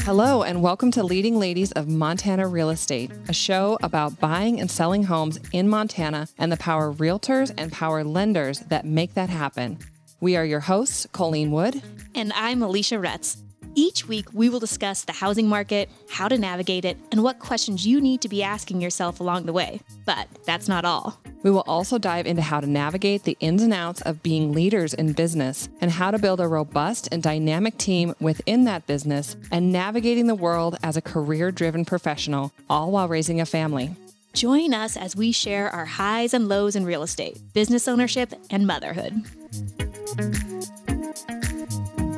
Hello, and welcome to Leading Ladies of Montana Real Estate, a show about buying and selling homes in Montana and the power realtors and power lenders that make that happen. We are your hosts, Colleen Wood. And I'm Alicia Retz. Each week, we will discuss the housing market, how to navigate it, and what questions you need to be asking yourself along the way. But that's not all. We will also dive into how to navigate the ins and outs of being leaders in business and how to build a robust and dynamic team within that business and navigating the world as a career driven professional, all while raising a family. Join us as we share our highs and lows in real estate, business ownership, and motherhood.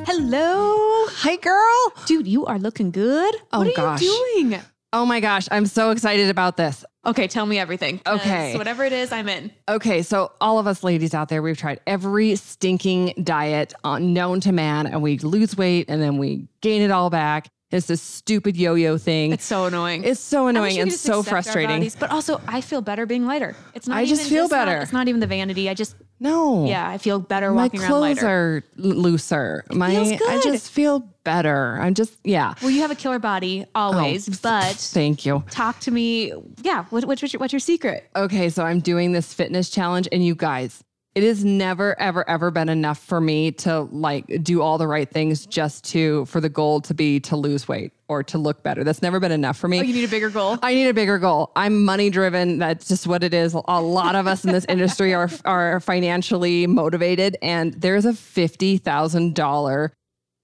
Hello. Hi, girl. Dude, you are looking good. Oh, what are gosh. you doing? Oh my gosh, I'm so excited about this. Okay, tell me everything. Okay. Whatever it is, I'm in. Okay, so all of us ladies out there, we've tried every stinking diet on, known to man, and we lose weight and then we gain it all back. It's this stupid yo-yo thing. It's so annoying. It's so annoying and so frustrating. bodies, but also, I feel better being lighter. It's not. I just feel not- better. it's not even the vanity. I just, No. yeah, I feel better My walking around clothes lighter. are looser. My feels I just feel better. I'm just yeah. well, you have a killer body always, Oh, but Thank you. talk to me. Yeah, what, what's, your, what's your secret? Okay, so I'm doing this fitness challenge, and you guys, it has never, ever, ever been enough for me to like do all the right things just to for the goal to be to lose weight or to look better. That's never been enough for me. Oh, you need a bigger goal. I need a bigger goal. I'm money driven. That's just what it is. A lot of us in this industry are are financially motivated, and there's a fifty thousand dollar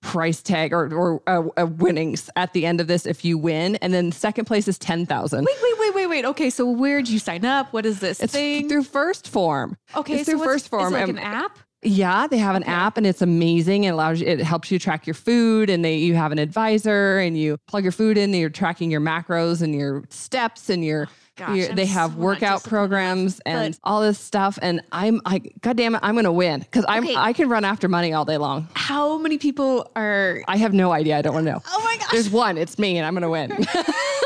price tag or or uh, uh, winnings at the end of this if you win, and then second place is ten thousand. Wait, wait, wait, wait, wait. Okay, so where'd you sign up? What is this It's thing? through First Form. okay, it's so through First Form. Is it like an app? yeah, they have an Okay. app and it's amazing. It allows you, it helps you track your food and they, you have an advisor and you plug your food in and you're tracking your macros and your steps and your, Gosh, they have so workout programs and all this stuff. And I'm like, God damn it, I'm going to win because I'm, Okay. I can run after money all day long. How many people are? I have no idea. I don't want to know. Oh my gosh! There's one, it's me and I'm going to win.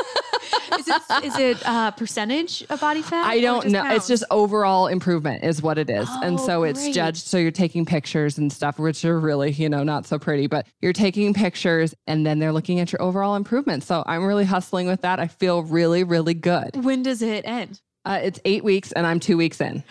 Is it is it uh, percentage of body fat? I don't know. It's just overall improvement is what it is. and Oh, so it's great. judged. So you're taking pictures and stuff, which are really, you know, not so pretty, but you're taking pictures and then they're looking at your overall improvement. So I'm really hustling with that. I feel really, really good. When does it end? Uh, it's eight weeks and I'm two weeks in.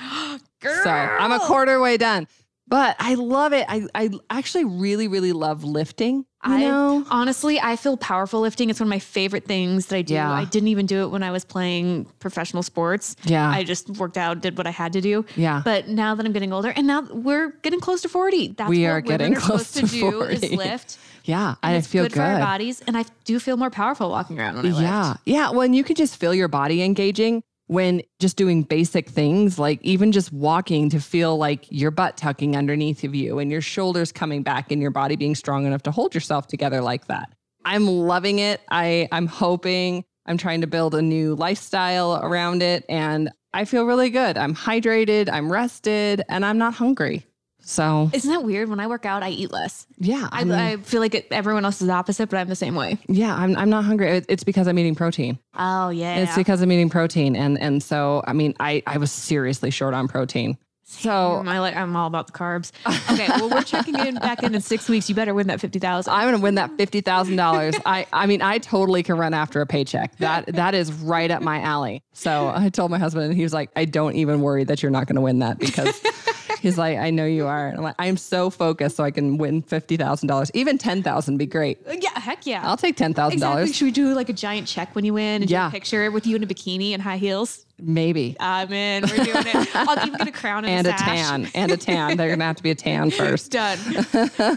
Girl. So I'm a quarter way done. But I love it. I, I actually really, really love lifting. You I know? honestly, I feel powerful lifting. It's one of my favorite things that I do. Yeah. I didn't even do it when I was playing professional sports. Yeah. I just worked out, did what I had to do. Yeah. But now that I'm getting older, and now we're getting close to 40. That's We what are getting are close supposed to to do 40. is lift. yeah. And I it's feel good, for our bodies, and I do feel more powerful walking around when I lift. Yeah. Yeah. Well, and you can just feel your body engaging when just doing basic things, like even just walking to feel like your butt tucking underneath of you and your shoulders coming back and your body being strong enough to hold yourself together like that. I'm loving it. I, I'm hoping I'm trying to build a new lifestyle around it and I feel really good. I'm hydrated, I'm rested, and I'm not hungry. So, Isn't that weird? When I work out, I eat less. yeah. I, mean, I feel like it, everyone else is the opposite, but I'm the same way. yeah, I'm, I'm not hungry. It- It's because I'm eating protein. Oh yeah, It's because I'm eating protein, and and so I mean, I I was seriously short on protein. So I like I'm all about the carbs. Okay, well we're checking in back in in six weeks. You better win that fifty thousand. I'm gonna win that fifty thousand dollars. I I mean, I totally can run after a paycheck. That that is right up my alley. So I told my husband, and he was like, I don't even worry that you're not gonna win that because. He's like, I know you are. And I'm like, I'm so focused so I can win fifty thousand dollars. Even ten thousand would be great. Yeah, heck yeah. I'll take ten thousand exactly. dollars. Should we do like a giant check when you win and Yeah. do a picture with you in a bikini and high heels? Maybe. I'm in. We're doing it. I'll even get a crown and, And a sash. tan. And a tan. They're gonna have to be a tan first. Done.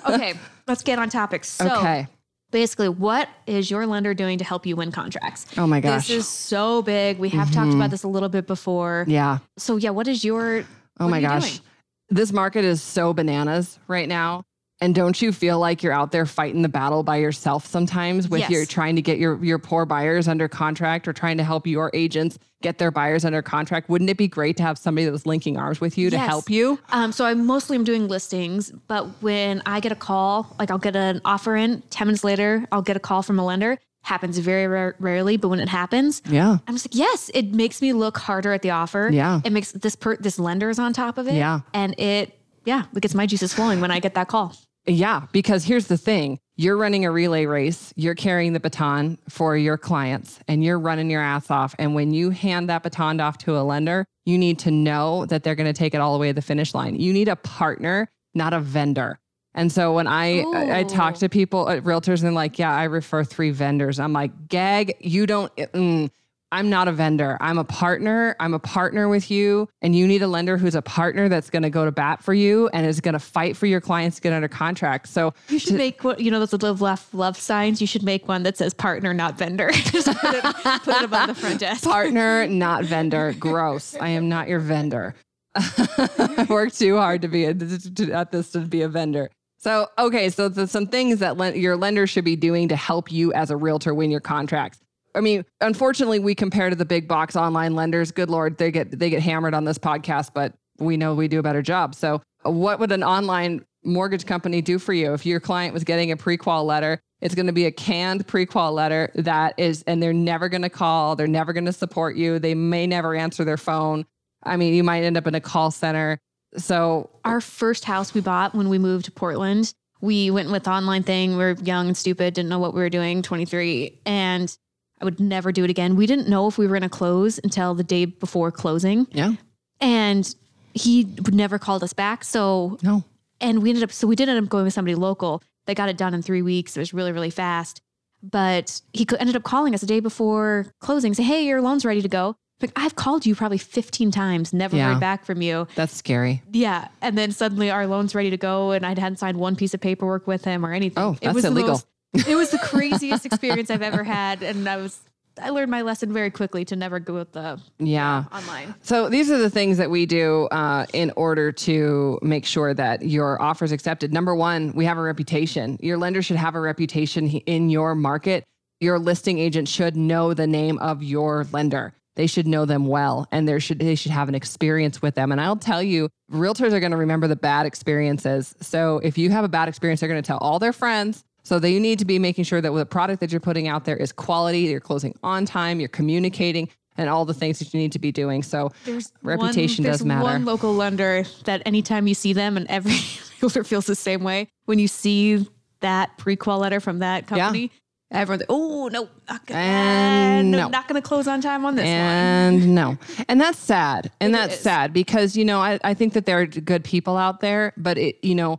okay, let's get on topic. So Okay. basically, what is your lender doing to help you win contracts? Oh my gosh. Mm-hmm. This is so big. We have talked about this a little bit before. Yeah. So yeah, what is your Oh what my gosh. doing? This market is so bananas right now. And don't you feel like you're out there fighting the battle by yourself sometimes with your Yes. trying to get your your poor buyers under contract or trying to help your agents get their buyers under contract? Wouldn't it be great to have somebody that was linking arms with you to help you? Um, so I mostly am doing listings, but when I get a call, like I'll get an offer in, 10 minutes later, I'll get a call from a lender. Happens very rare, rarely, but when it happens, Yeah. I'm just like, yes, it makes me look harder at the offer. Yeah. It makes this per this lender is on top of it. Yeah. And it, yeah, it gets my juices flowing when I get that call. Yeah, because here's the thing. you're running a relay race, you're carrying the baton for your clients and you're running your ass off. And when you hand that baton off to a lender, you need to know that they're going to take it all the way to the finish line. You need a partner, not a vendor. And so when I I, I talk to people, uh, realtors, and they're like, yeah, I refer three vendors. I'm like, gag, you don't. Mm, I'm not a vendor. I'm a partner. I'm a partner with you. And you need a lender who's a partner that's going to go to bat for you and is going to fight for your clients to get under contract. So You should to- make what you know those live laugh love signs. You should make one that says partner, not vendor. Just put it, put it above the front desk. partner, not vendor. Gross. I am not your vendor. I worked too hard to be a, to, at this to be a vendor. So, okay, so some things that len- your lender should be doing to help you as a realtor win your contracts. I mean, unfortunately, we compare to the big box online lenders. Good lord, they get they get hammered on this podcast, but we know we do a better job. So, uh, what would an online mortgage company do for you if your client was getting a pre-qual letter? It's going to be a canned pre-qual letter that is, and they're never going to call. They're never going to support you. They may never answer their phone. I mean, you might end up in a call center. So, Our first house we bought when we moved to Portland, we went with the online thing. We were young and stupid, didn't know what we were doing, 23. And I would never do it again. We didn't know if we were going to close until the day before closing. yeah, And he would never called us back. So no, and we ended up so we did end up going with somebody local they got it done in three weeks it was really really fast but he ended up calling us a day before closing say hey your loan's ready to go like i've called you probably 15 times never Yeah. heard back from you that's scary. yeah and then suddenly our loan's ready to go and i hadn't signed one piece of paperwork with him or anything Oh, it that's was the illegal. most- it was the craziest experience i've ever had and i was i learned my lesson very quickly to never go with the Yeah. online So these are the things that we do uh, in order to make sure that your offer is accepted. Number one, we have a reputation. Your lender should have a reputation in your market. Your listing agent should know the name of your lender. They should know them well, and there should they should have an experience with them. And I'll tell you, realtors are going to remember the bad experiences. So if you have a bad experience, they're going to tell all their friends. So that you need to be making sure that the product that you're putting out there is quality. You're closing on time. You're communicating, and all the things that you need to be doing. So There's reputation one, does there's matter. One local lender that anytime you see them, and every realtor feels the same way when you see that pre-qual letter from that company. Everyone's like, oh no, not gonna, And no. not gonna close on time on this one. and no and that's sad and It that's is. sad because you know I, I think that there are good people out there but it you know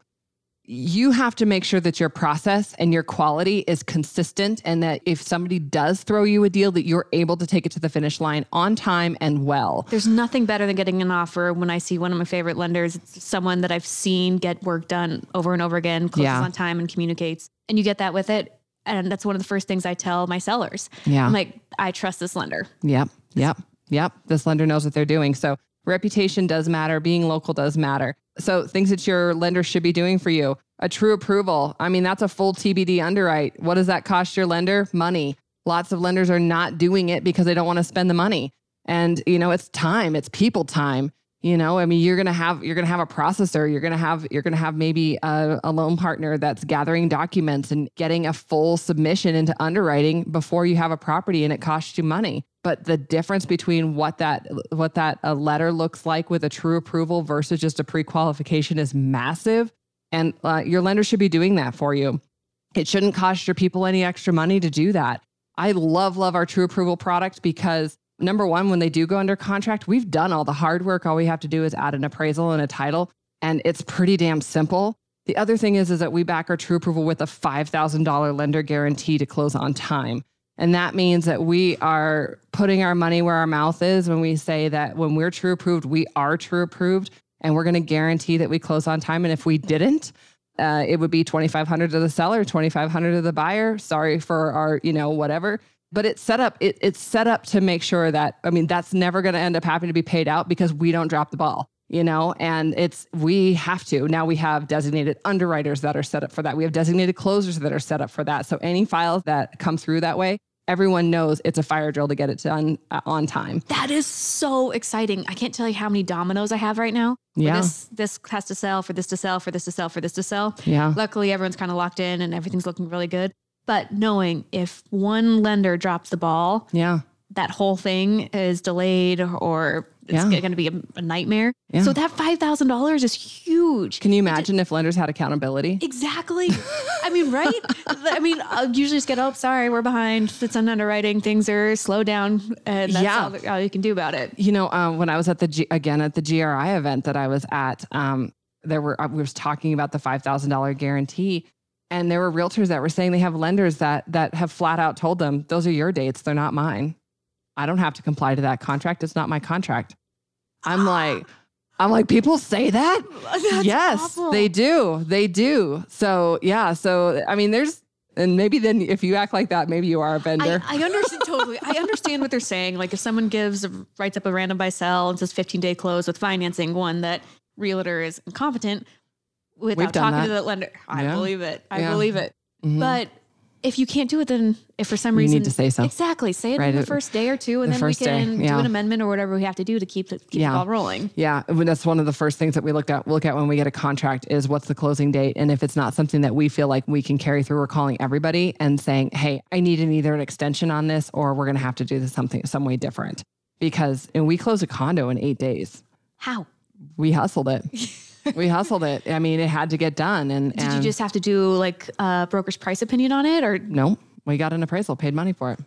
you have to make sure that your process and your quality is consistent and that if somebody does throw you a deal that you're able to take it to the finish line on time and well There's nothing better than getting an offer when I see one of my favorite lenders. It's someone that I've seen get work done over and over again, closes Yeah. on time and communicates. And you get that with it. And that's one of the first things I tell my sellers. Yeah. I'm like, I trust this lender. Yep. Yep. Yep. This lender knows what they're doing. So reputation does matter. Being local does matter. So things that your lender should be doing for you. A true approval. I mean, that's a full TBD underwrite. What does that cost your lender? Money. Lots of lenders are not doing it because they don't want to spend the money. And you know, it's time, it's people time. You know, I mean, you're gonna have you're gonna have a processor. You're gonna have you're gonna have maybe a, a loan partner that's gathering documents and getting a full submission into underwriting before you have a property, and it costs you money. But the difference between what that what that a letter looks like with a true approval versus just a pre-qualification is massive, and uh, your lender should be doing that for you. It shouldn't cost your people any extra money to do that. I love, love our true approval product because number one, when they do go under contract, we've done all the hard work. All we have to do is add an appraisal and a title, and it's pretty damn simple. The other thing is, is that we back our true approval with a $5,000 lender guarantee to close on time. And that means that we are putting our money where our mouth is when we say that when we're true approved, we are true approved and we're going to guarantee that we close on time. And if we didn't, uh, it would be 2500 to the seller 2500 to the buyer sorry for our you know whatever but it's set up it, it's set up to make sure that i mean that's never going to end up having to be paid out because we don't drop the ball you know and it's we have to now we have designated underwriters that are set up for that we have designated closers that are set up for that so any files that come through that way everyone knows it's a fire drill to get it done uh, on time That is so exciting. I can't tell you how many dominoes I have right now. Yeah. This this has to sell, for this to sell, for this to sell, for this to sell. yeah Luckily, everyone's kind of locked in and everything's looking really good. But knowing if one lender drops the ball, yeah that whole thing is delayed or it's Yeah. going to be a, nightmare. Yeah. So that five thousand dollars is huge. Can you imagine if lenders had accountability? Exactly. I mean, right? I mean, I'll usually just get, oh, sorry, we're behind. It's on underwriting. Things are slow down, and that's Yeah. all, that- all you can do about it. You know, um, when I was at the G- again at the GRI event that I was at, um, there were I was talking about the five thousand dollar guarantee, and there were realtors that were saying they have lenders that that have flat out told them those are your dates, they're not mine. I don't have to comply to that contract. It's not my contract. I'm like, I'm like, people say that. That's yes, awful. they do. They do. So yeah. So I mean, there's and maybe then if you act like that, maybe you are a vendor. I, I understand totally. I understand what they're saying. Like if someone gives writes up a random buy sell and says 15 day close with financing, one that realtor is incompetent without talking to that. the lender. I Yeah. believe it. I Yeah. believe it. Mhm. But if you can't do it, then if for some You reason need to say so. exactly say it Right. in the first day or two, and The then we can yeah. do an amendment or whatever we have to do to keep the, keep Yeah. the ball rolling. Yeah, I mean, that's one of the first things that we looked at. Look at when we get a contract is what's the closing date, and if it's not something that we feel like we can carry through, we're calling everybody and saying, "Hey, I need an either an extension on this, or we're going to have to do this something some way different." Because and we closed a condo in eight days. How We hustled it. we hustled it. I mean, it had to get done, and did you just have to do like a broker's price opinion on it, or no, we got an appraisal, paid money for it.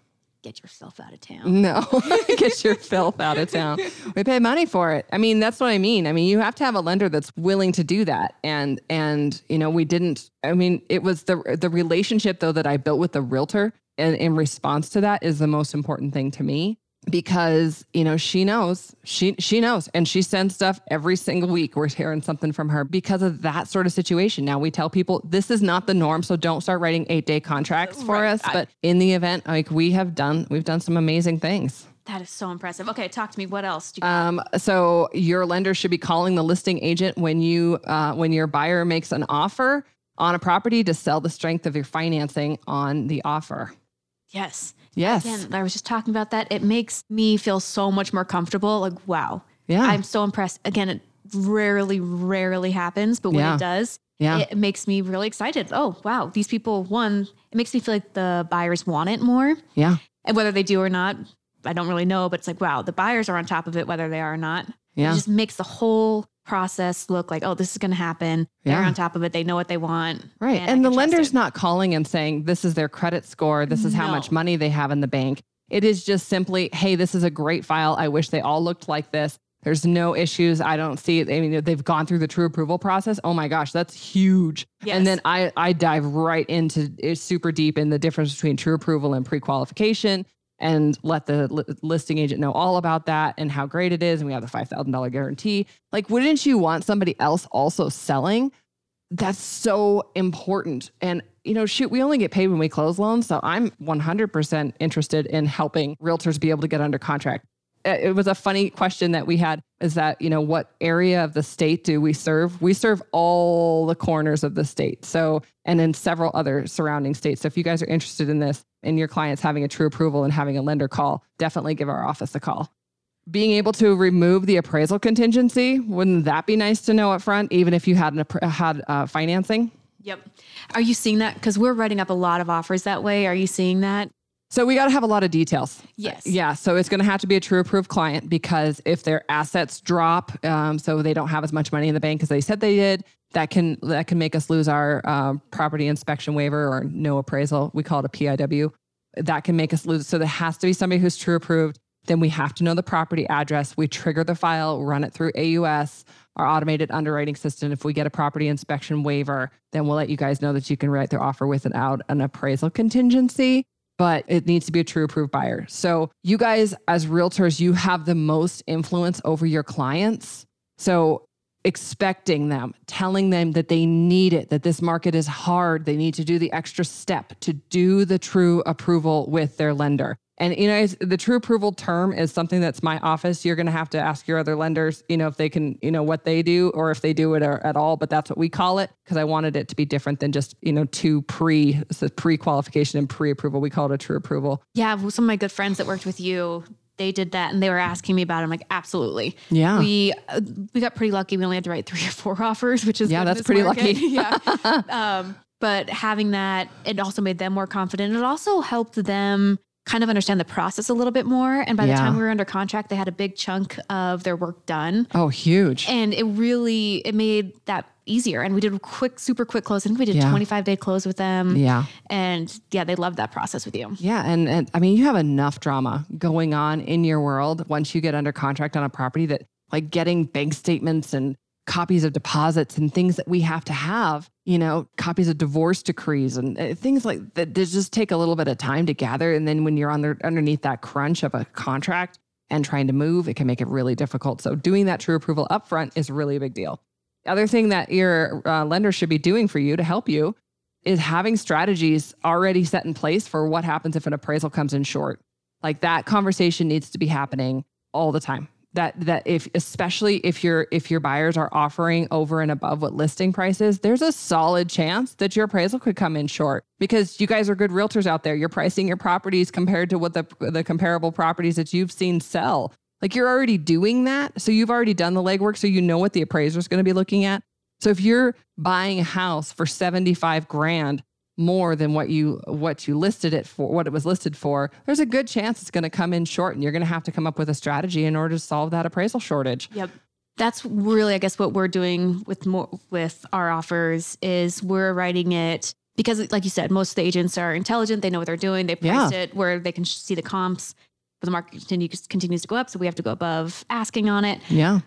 get yourself out of town? No, get your filth out of town. We pay money for it. I mean, that's what I mean. I mean, you have to have a lender that's willing to do that. And and you know, we didn't. I mean, it was the the relationship though that I built with the realtor, and in response to that is the most important thing to me because you know she knows she she knows and she sends stuff every single week we're hearing something from her because of that sort of situation now we tell people this is not the norm so don't start writing eight day contracts for Right. us but in the event like we have done we've done some amazing things That is so impressive. Okay, talk to me. What else? Do you um, so your lender should be calling the listing agent when you uh, when your buyer makes an offer on a property to sell the strength of your financing on the offer. yes. Yes. Again, I was just talking about that. It makes me feel so much more comfortable. Like, wow. Yeah. I'm so impressed. Again, it rarely, rarely happens, but when Yeah. it does, yeah. it makes me really excited. Oh, wow. These people, one, it makes me feel like the buyers want it more. yeah. And whether they do or not, I don't really know, but it's like, wow, the buyers are on top of it, whether they are or not. Yeah. It just makes the whole process look like, oh, this is going to happen. They're on top of it. They know what they want. Right. I And, the lender's not calling and saying, this is their credit score. This is how much money they have in the bank. It is just simply, hey, this is a great file. I wish they all looked like this. There's no issues. I don't see it. I mean, they've gone through the true approval process. Oh my gosh, that's huge. Yes. And then I, I dive right into it super deep in the difference between true approval and pre qualification and let the li- listing agent know all about that and how great it is. And we have the $5,000 guarantee. Like, wouldn't you want somebody else also selling? That's so important. And, you know, shoot, we only get paid when we close loans. So I'm 100% interested in helping realtors be able to get under contract. Uh, It was a funny question that we had is that, you know, what area of the state do we serve? We serve all the corners of the state. So, and in several other surrounding states. So if you guys are interested in this and your client's having a true approval and having a lender call, definitely give our office a call being able to remove the appraisal contingency wouldn't that be nice to know up front even if you had an appra- had uh, financing Yep. Are you seeing that? Because we're writing up a lot of offers that way. Are you seeing that? So we got to have a lot of details. Yes. yeah so it's going to have to be a true approved client because if their assets drop um, so they don't have as much money in the bank as they said they did that can that can make us lose our uh, property inspection waiver or no appraisal. We call it a piw that can make us lose so there has to be somebody who's true approved. Then we have to know the property address. We trigger the file run it through aus our automated underwriting system. If we get a property inspection waiver then we'll let you guys know that you can write their offer without an appraisal contingency but it needs to be a true approved buyer. So, you guys, as realtors, you have the most influence over your clients. So, expecting them, telling them that they need it, that this market is hard, they need to do the extra step to do the true approval with their lender. And you know, it's- the true approval term is something that's my office. You're going to have to ask your other lenders, you know, if they can, you know, what they do or if they do it or, at all. But that's what we call it because I wanted it to be different than just, you know, two pre so pre qualification and pre approval. We call it a true approval. Yeah. well, Some of my good friends that worked with you, they did that and they were asking me about it. I'm like, absolutely. Yeah. We uh, we got pretty lucky. We only had to write three or four offers, which is Yeah, good that's pretty market. lucky. yeah. Um, but having that, it also made them more confident. It also helped them kind of understand the process a little bit more. And by the time we were under contract, they had a big chunk of their work done. Oh, huge. And it really it made that easier. And we did a quick, super quick close. I think we did Yeah. 25 day close with them. Yeah. And yeah, they loved that process with you. Yeah, and, and I mean, you have enough drama going on in your world once you get under contract on a property that, like, getting bank statements and copies of deposits and things that we have to have, you know, copies of divorce decrees and uh, things like that. They just take a little bit of time to gather, and then when you're on under underneath that crunch of a contract and trying to move, it can make it really difficult. So doing that true approval upfront is really a big deal. The Other thing that your uh, lender should be doing for you to help you is having strategies already set in place for what happens if an appraisal comes in short. Like that conversation needs to be happening all the time. That that if especially if your if your buyers are offering over and above what listing price is, there's a solid chance that your appraisal could come in short because you guys are good realtors out there. You're pricing your properties compared to what the the comparable properties that you've seen sell. Like you're already doing that. So you've already done the legwork so you know what the appraiser is going to be looking at. So if you're buying a house for 75 grand more than what you what you listed it for what it was listed for, there's a good chance it's going to come in short and you're going to have to come up with a strategy in order to solve that appraisal shortage. Yep. That's really, I guess, what we're doing with more with our offers is we're writing it because, like you said, most of the agents are intelligent. They know what they're doing. They price Yeah. it where they can see the comps. But the market continues continues to go up, so we have to go above asking on it. Yeah.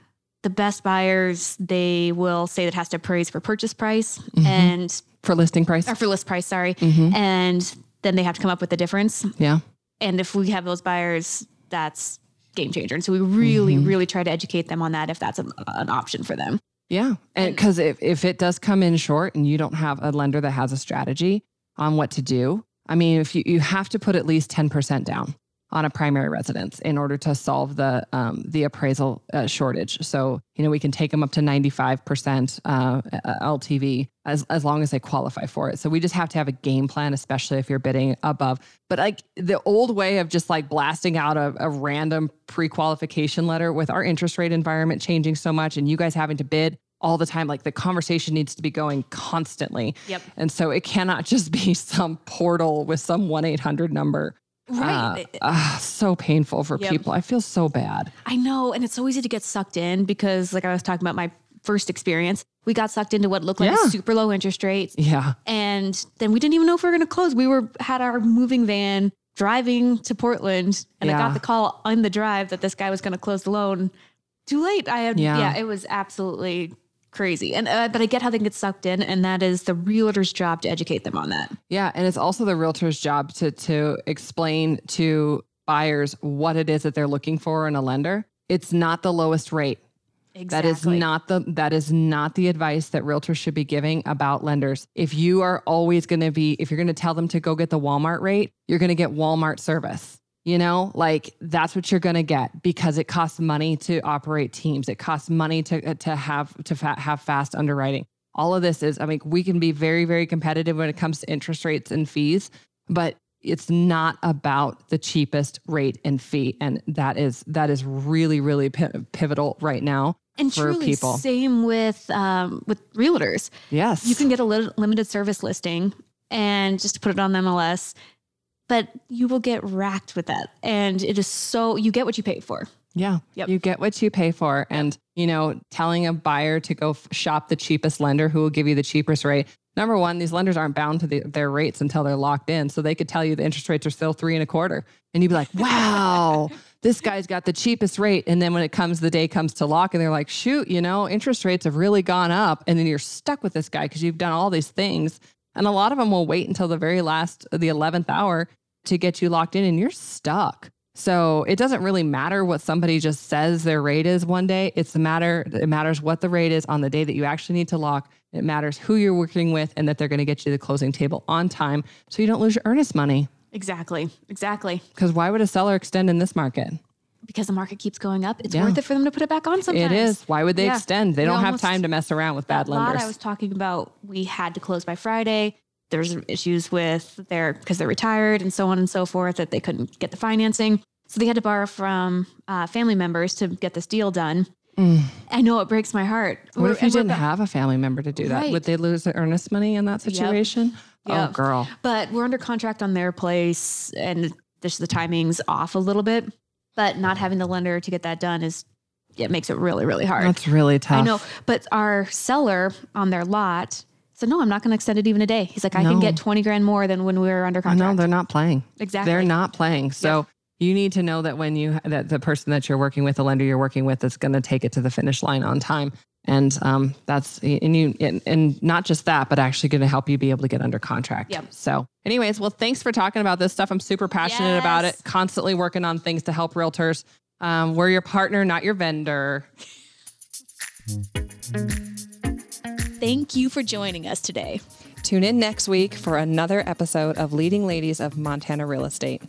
The best buyers, they will say that has to appraise for purchase price Mm-hmm. and For listing price. or for list price, sorry, Mhm. and then they have to come up with the difference. Yeah. And if we have those buyers, that's game changer. And so we really, Mm-hmm. really try to educate them on that if that's an, an option for them. Yeah. And because if, if it does come in short and you don't have a lender that has a strategy on what to do, I mean, if you, you have to put at least 10% down on a primary residence in order to solve the um, the appraisal uh, shortage. So, you know, we can take them up to 95% uh, LTV as, as long as they qualify for it. So we just have to have a game plan, especially if you're bidding above. But like the old way of just like blasting out a, a random pre-qualification letter with our interest rate environment changing so much and you guys having to bid all the time, like the conversation needs to be going constantly. Yep. And so it cannot just be some portal with some 1-800 number. Right. Uh, ah, so painful for Yep. people. I feel so bad. I know. And it's so easy to get sucked in because, like I was talking about my first experience, we got sucked into what looked like Yeah. super low interest rates. Yeah. And then we didn't even know if we were going to close. We were had our moving van driving to Portland, and I got the call on the drive that this guy was going to close the loan. Too late. I had Yeah. yeah. it was absolutely crazy. And uh, but I get how they get sucked in, and that is the realtor's job to educate them on that. Yeah, and it's also the realtor's job to to explain to buyers what it is that they're looking for in a lender. It's not the lowest rate. Exactly. That is not the that is not the advice that realtors should be giving about lenders. If you are always going to be if you're going to tell them to go get the Walmart rate, you're going to get Walmart service. You know, like that's what you're going to get because it costs money to operate teams. It costs money to to have to fa- have fast underwriting. All of this is I mean, we can be very very competitive when it comes to interest rates and fees, but it's not about the cheapest rate and fee and that is that is really really pi- pivotal right now and for truly people. same with um, with realtors. Yes. You can get a li- limited service listing and just put it on the MLS, but you will get racked with that. And it is so, you get what you pay for. Yeah. Yep. You get what you pay for. And, you know, telling a buyer to go shop the cheapest lender who will give you the cheapest rate. Number one, these lenders aren't bound to the, their rates until they're locked in. So they could tell you the interest rates are still three and a quarter. And you'd be like, wow, this guy's got the cheapest rate. And then when it comes, the day comes to lock, and they're like, shoot, you know, interest rates have really gone up. And then you're stuck with this guy because you've done all these things. And a lot of them will wait until the very last, the 11th hour to get you locked in, and you're stuck. So it doesn't really matter what somebody just says their rate is one day. It's the matter. It matters what the rate is on the day that you actually need to lock. It matters who you're working with and that they're going to get you the closing table on time, so you don't lose your earnest money. Exactly. Exactly. Because why would a seller extend in this market? Because the market keeps going up. It's Yeah. worth it for them to put it back on sometimes. It is. Why would they Yeah. extend? They We don't have time to mess around with bad lenders. I was talking about, we had to close by Friday. There's issues with their because they're retired and so on and so forth that they couldn't get the financing. So they had to borrow from uh, family members to get this deal done. I know it breaks my heart. what We're- if you didn't have a family member to do that? Right. Would they lose their earnest money in that situation? Oh, Yep. girl. But we're under contract on their place, and just the timing's off a little bit. But not having the lender to get that done is it makes it really, really hard. That's really tough. I know. But our seller on their lot said, no, I'm not going to extend it even a day. He's like, I can get 20 grand more than when we were under contract. No, they're not playing. exactly. They're not playing. So you need to know that when you that the person that you're working with, the lender you're working with, is going to take it to the finish line on time. And um, that's and you and, and not just that, but actually going to help you be able to get under contract. Yep. So, anyways, well, thanks for talking about this stuff. I'm super passionate about it. Constantly working on things to help realtors. Um, we're your partner, not your vendor. Thank you for joining us today. Tune in next week for another episode of Leading Ladies of Montana Real Estate.